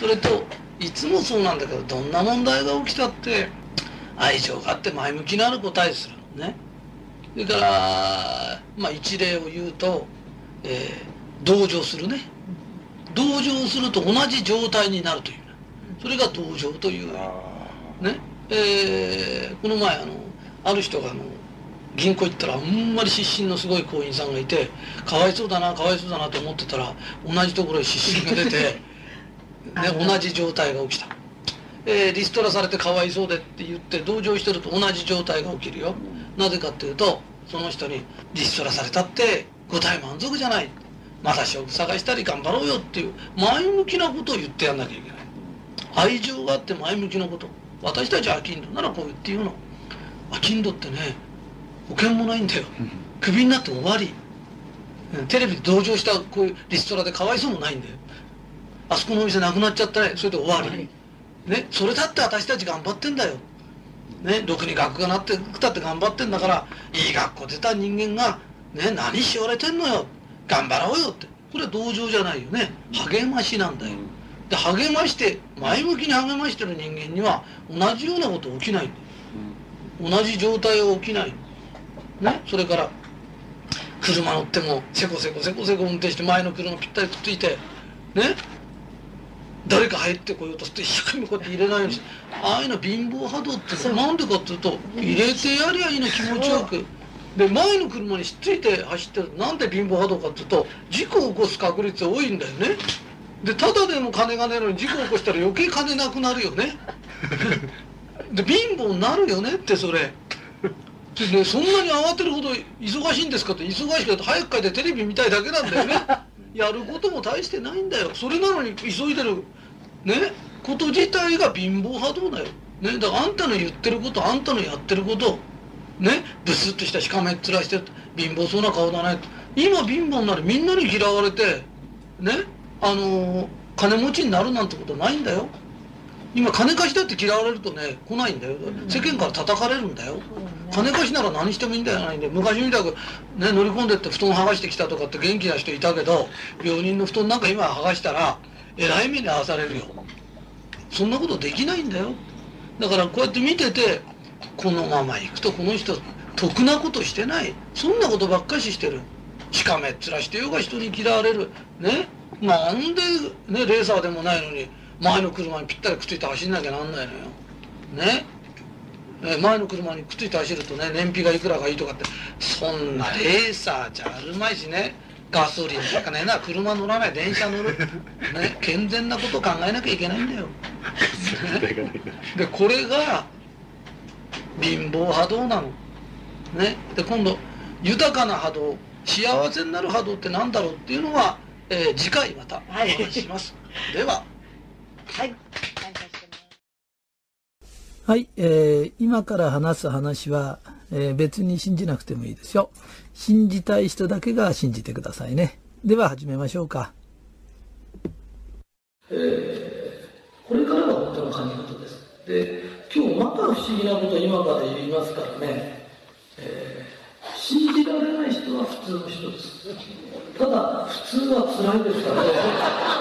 それといつもそうなんだけどどんな問題が起きたって愛情があって前向きのある答えするのね。それからまあ一例を言うと、えー、同情するね。同情すると同じ状態になるという。それが同情という。ね。えー、この前あのある人があの銀行行ったらあんまり失神のすごい行員さんがいてかわいそうだなかわいそうだなと思ってたら同じところへ失神が出て、ね、同じ状態が起きた、えー、リストラされてかわいそうでって言って同情してると同じ状態が起きるよ。なぜかっていうとその人にリストラされたって答え満足じゃない。また職探したり頑張ろうよっていう前向きなことを言ってやんなきゃいけない。愛情があって前向きなこと。私たちは商人ならこう言って言うの。商人ってね保険もないんだよ。クビになって終わり。テレビで同情したこういうリストラでかわいそうもないんだよあそこのお店なくなっちゃったね。それで終わり。ね？それだって私たち頑張ってんだよ。ね？ろくに学がなってくたって頑張ってんだからいい学校出た人間がね？何し言われてんのよ。頑張ろうよって。これは同情じゃないよね。励ましなんだよ。で励まして前向きに励ましてる人間には同じようなこと起きない。同じ状態は起きない。ね？それから車乗ってもせこせこせこせこ運転して前の車ぴったりくっついてね？誰か入ってこようとして一生懸命こうやって入れないようにしてああいうの貧乏波動ってなんでかっていうと入れてやりゃいいの気持ちよく。で前の車にしっついて走ってるなんで貧乏波動かっていうと事故を起こす確率多いんだよね。でただでも金がねえのに事故を起こしたら余計金なくなるよね。で貧乏になるよねってそれ。でねそんなに慌てるほど忙しいんですかって忙しくて早く帰ってテレビ見たいだけなんだよね。やることも大してないんだよ。それなのに急いでるねこと自体が貧乏波動だよ、ね、だからあんたの言ってることあんたのやってることねブスッとしたしかめっ面して貧乏そうな顔だね。今貧乏になる。みんなに嫌われてねあのー、金持ちになるなんてことないんだよ。今金貸しだって嫌われるとね来ないんだよ。世間から叩かれるんだよ。金貸しなら何してもいいんだよ。ないんで昔みたくね乗り込んでって布団剥がしてきたとかって元気な人いたけど病人の布団なんか今剥がしたらえらい目に遭わされるよ。そんなことできないんだよ。だからこうやって見ててこのまま行くとこの人得なことしてない。そんなことばっかししてる。しかめっ面してようが人に嫌われる。ね？なんでね？レーサーでもないのに前の車にぴったりくっついて走んなきゃなんないのよ。ね？前の車にくっついて走るとね燃費がいくらがいいとかって。そんなレーサーじゃあるまいしね。ガソリンとかねな車乗らない電車乗る、ね、健全なこと考えなきゃいけないんだよ、ね、でこれが貧乏波動なの。ねで今度豊かな波動幸せになる波動って何だろうっていうのは、えー、次回またお話しします、では。はい。はい、えー、今から話す話は、えー、別に信じなくてもいいですよ。信じたい人だけが信じてくださいね。では始めましょうか。えー、これからが本当の神事です。で、今日また不思議なこと今から言いますからね、えー、信じられない人は普通の人です。ただ、普通は辛いですからね。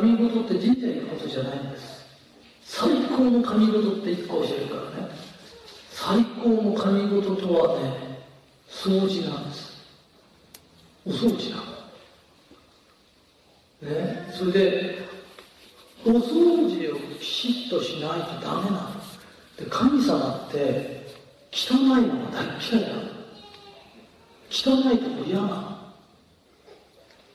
神事って神社に行くことじゃないんです最高の神事って一個教えるからね。最高の神事とはね掃除なんです。お掃除なの。ね。それでお掃除をきちっとしないとダメなの。で神様って汚いのが大嫌いなの。汚いと嫌なの。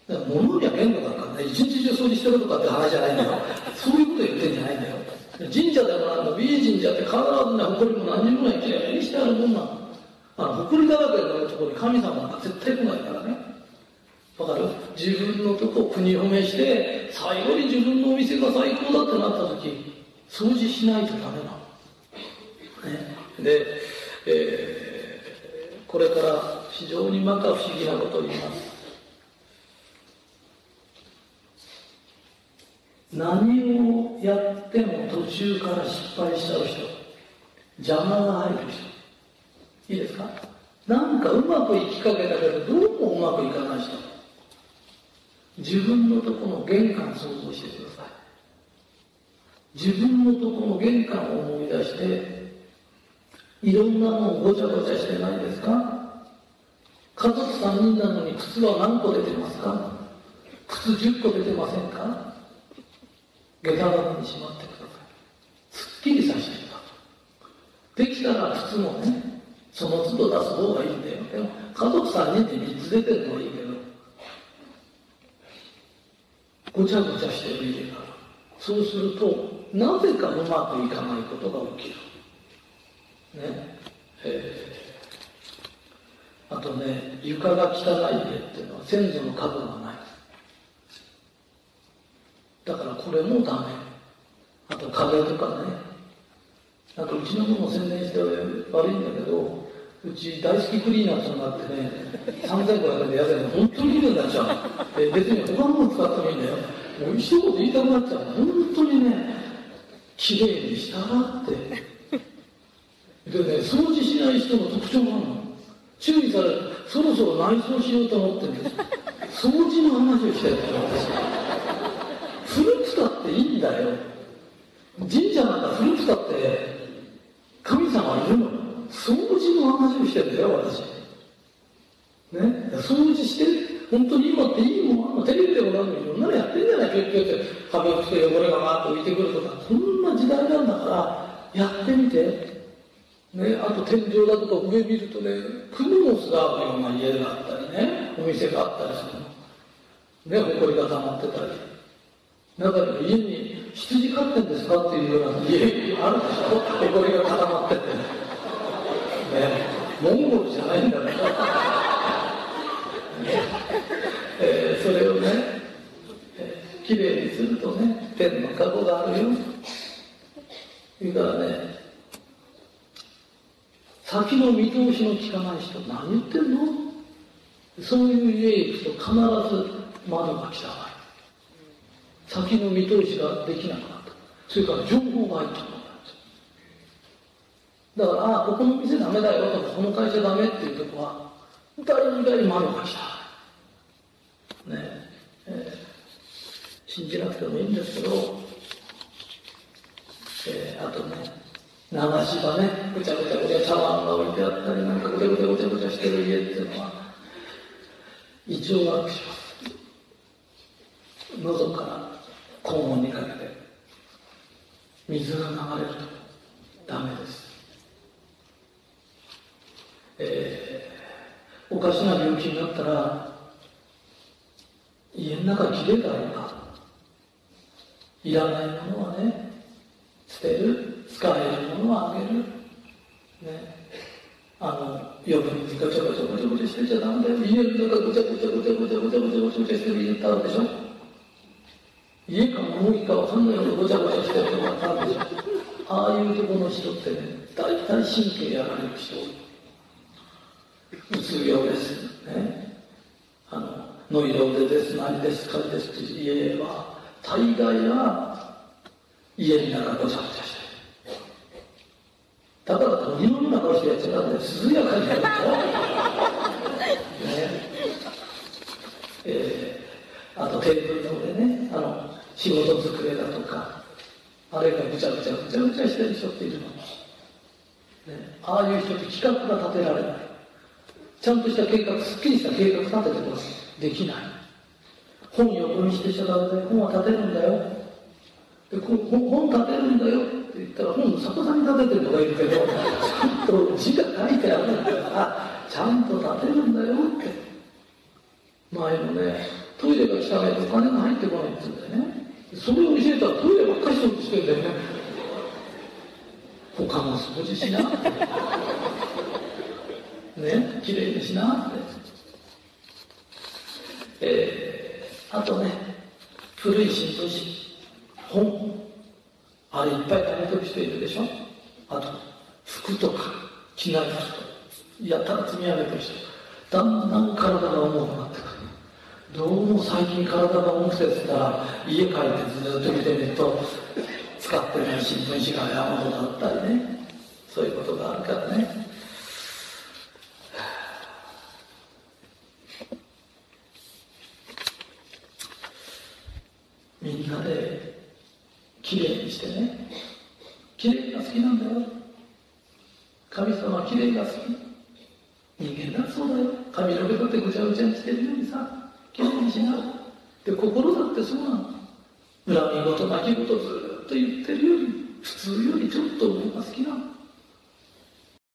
物売りは限度だからね、一日中掃除してるとかって話じゃないんだよ。そういうこと言ってんじゃないんだよ。神社でもなんだ、美神社って必ずね、埃も何にもないきれいにしてあるもんなの。あの、埃だらけのところに神様なんか絶対来ないからね。わかる？自分のとこ国褒めして、最後に自分のお店が最高だってなった時、掃除しないとダメなの。ね。で、えー、これから非常にまか不思議なことを言います。何をやっても途中から失敗しちゃう人邪魔が入る人。いいですか？なんかうまくいきかけたけど、どうもうまくいかない人。自分のとこの玄関想像してください。自分のとこの玄関を思い出して、いろんなものごちゃごちゃしてないですか？家族3人なのに靴は何個出てますか？靴10個出てませんか？下駄箱にしまってください。すっきりさせてください。できたら靴もね、その都度出す方がいいんだよ。でも家族3人で3つ出てるのはいいけど、ごちゃごちゃしてる家から。そうすると、なぜかうまくいかないことが起きる。ね。えー、あとね、床が汚い家っていうのは先祖の角がない。だからこれもダメ。あと壁とかね。なんかうちのもの宣伝して悪いんだけど、うち大好きクリーナーさんがあってね、3500円で安いの本当に綺麗になっちゃう。え別に他のもの使ってもいいんだよ。もう一言言いたくなっちゃう。本当にね、綺麗にしたらって。でね、掃除しない人の特徴なの。注意されそろそろ内装しようと思ってるんです掃除の話をしてるんだよ、私。古くたっていいんだよ。神社なんか古くたって神様いるの。掃除の話をしてるんだよ、私。ね、掃除して、本当に今っていいもんあんの、テレビでもなんでいろんなのやってんじゃない結局って壁をして汚れがバーッと浮いてくるとか、そんな時代なんだから、やってみて。ね、あと天井だとか上見るとね、クモの巣があるような家があったりね、お店があったりするの。ね、埃が溜まってたり。だから家に羊飼ってんですかっていうような家あるでしょ埃が固まってて。ね、モンゴルじゃないんだから。えー、それをね、きれいにするとね、天の過去があるよ。それからね、先の見通しの効かない人、何言ってんのそういう家へ行くと必ず窓が汚い。先の見通しができなくなった。それから情報が入っただから、ああ、ここの店ダメだよとか、この会社ダメっていうとこは、誰に誰に窓が来た。ねえー、信じなくてもいいんですけど、えー、あとね、流し場ね、ぐちゃぐちゃぐちゃ茶碗が置いてあったり、なんかぐちゃぐちゃぐちゃぐちゃしてる家っていうのは、胃腸が悪くします。喉から肛門にかけて水が流れるとダメです、えー、おかしな病気になったら家の中きれいだろうかいらないものはね捨てる。使えるものはあげる。ね。あの余分にガチャガチャガチャごちゃしてちゃダメだよ。家の中ごちゃごちゃごちゃごちゃごちゃごちゃごちゃしてる家ったわけでしょ。家か物置かわかんないようにごちゃごちゃしてるとこあるでしょああいうとこの人ってね、大体神経やられる人うつ病です。ね。あの、ノイローゼです、何です、かですって家は、大概は家の中ごちゃごちゃしてる。だから鳥のような顔してやっちゃダメで涼やかにやると、ね。えー、あとテーブルの上でね、仕事机だとか、あれがぐちゃぐちゃぐちゃぐちゃしてる人っているの。ね、ああいう人って企画が立てられない。ちゃんとした計画、すっきりした計画立ててます。できない。本横にしてちゃダメだよ。本は立てるんだよ。で本立てるんだよって言ったら本の逆さに立ててるとか言うけど、ちゃんと字が書いてあるんだから、ちゃんと立てるんだよって。前のね、トイレが汚いとお金が入ってこないって言うんだよね。それを教えたらトイレばっかり掃除してんだよね。他も掃除しな。ね、綺麗にしなって。えー、あとね、古い新都市、本。あれいっぱい食べてる人いるでしょ？あと、服とか、着ない服とか、やったら積み上げてる人。だんだん体が重くなってくる。どうも最近体が重くてって言ったら、家帰ってずっと見てみると、使ってない新聞紙が山ほどあったりね。そういうことがあるからね。みんなできれいにしてね。きれいが好きなんだよ。神様はきれいが好き。人間だそうだよ。髪の毛だってぐちゃぐちゃにしてるようにさ。興味しなで心だってそうなの恨み事泣き言ずっと言ってるより普通よりちょっと僕が好きなの。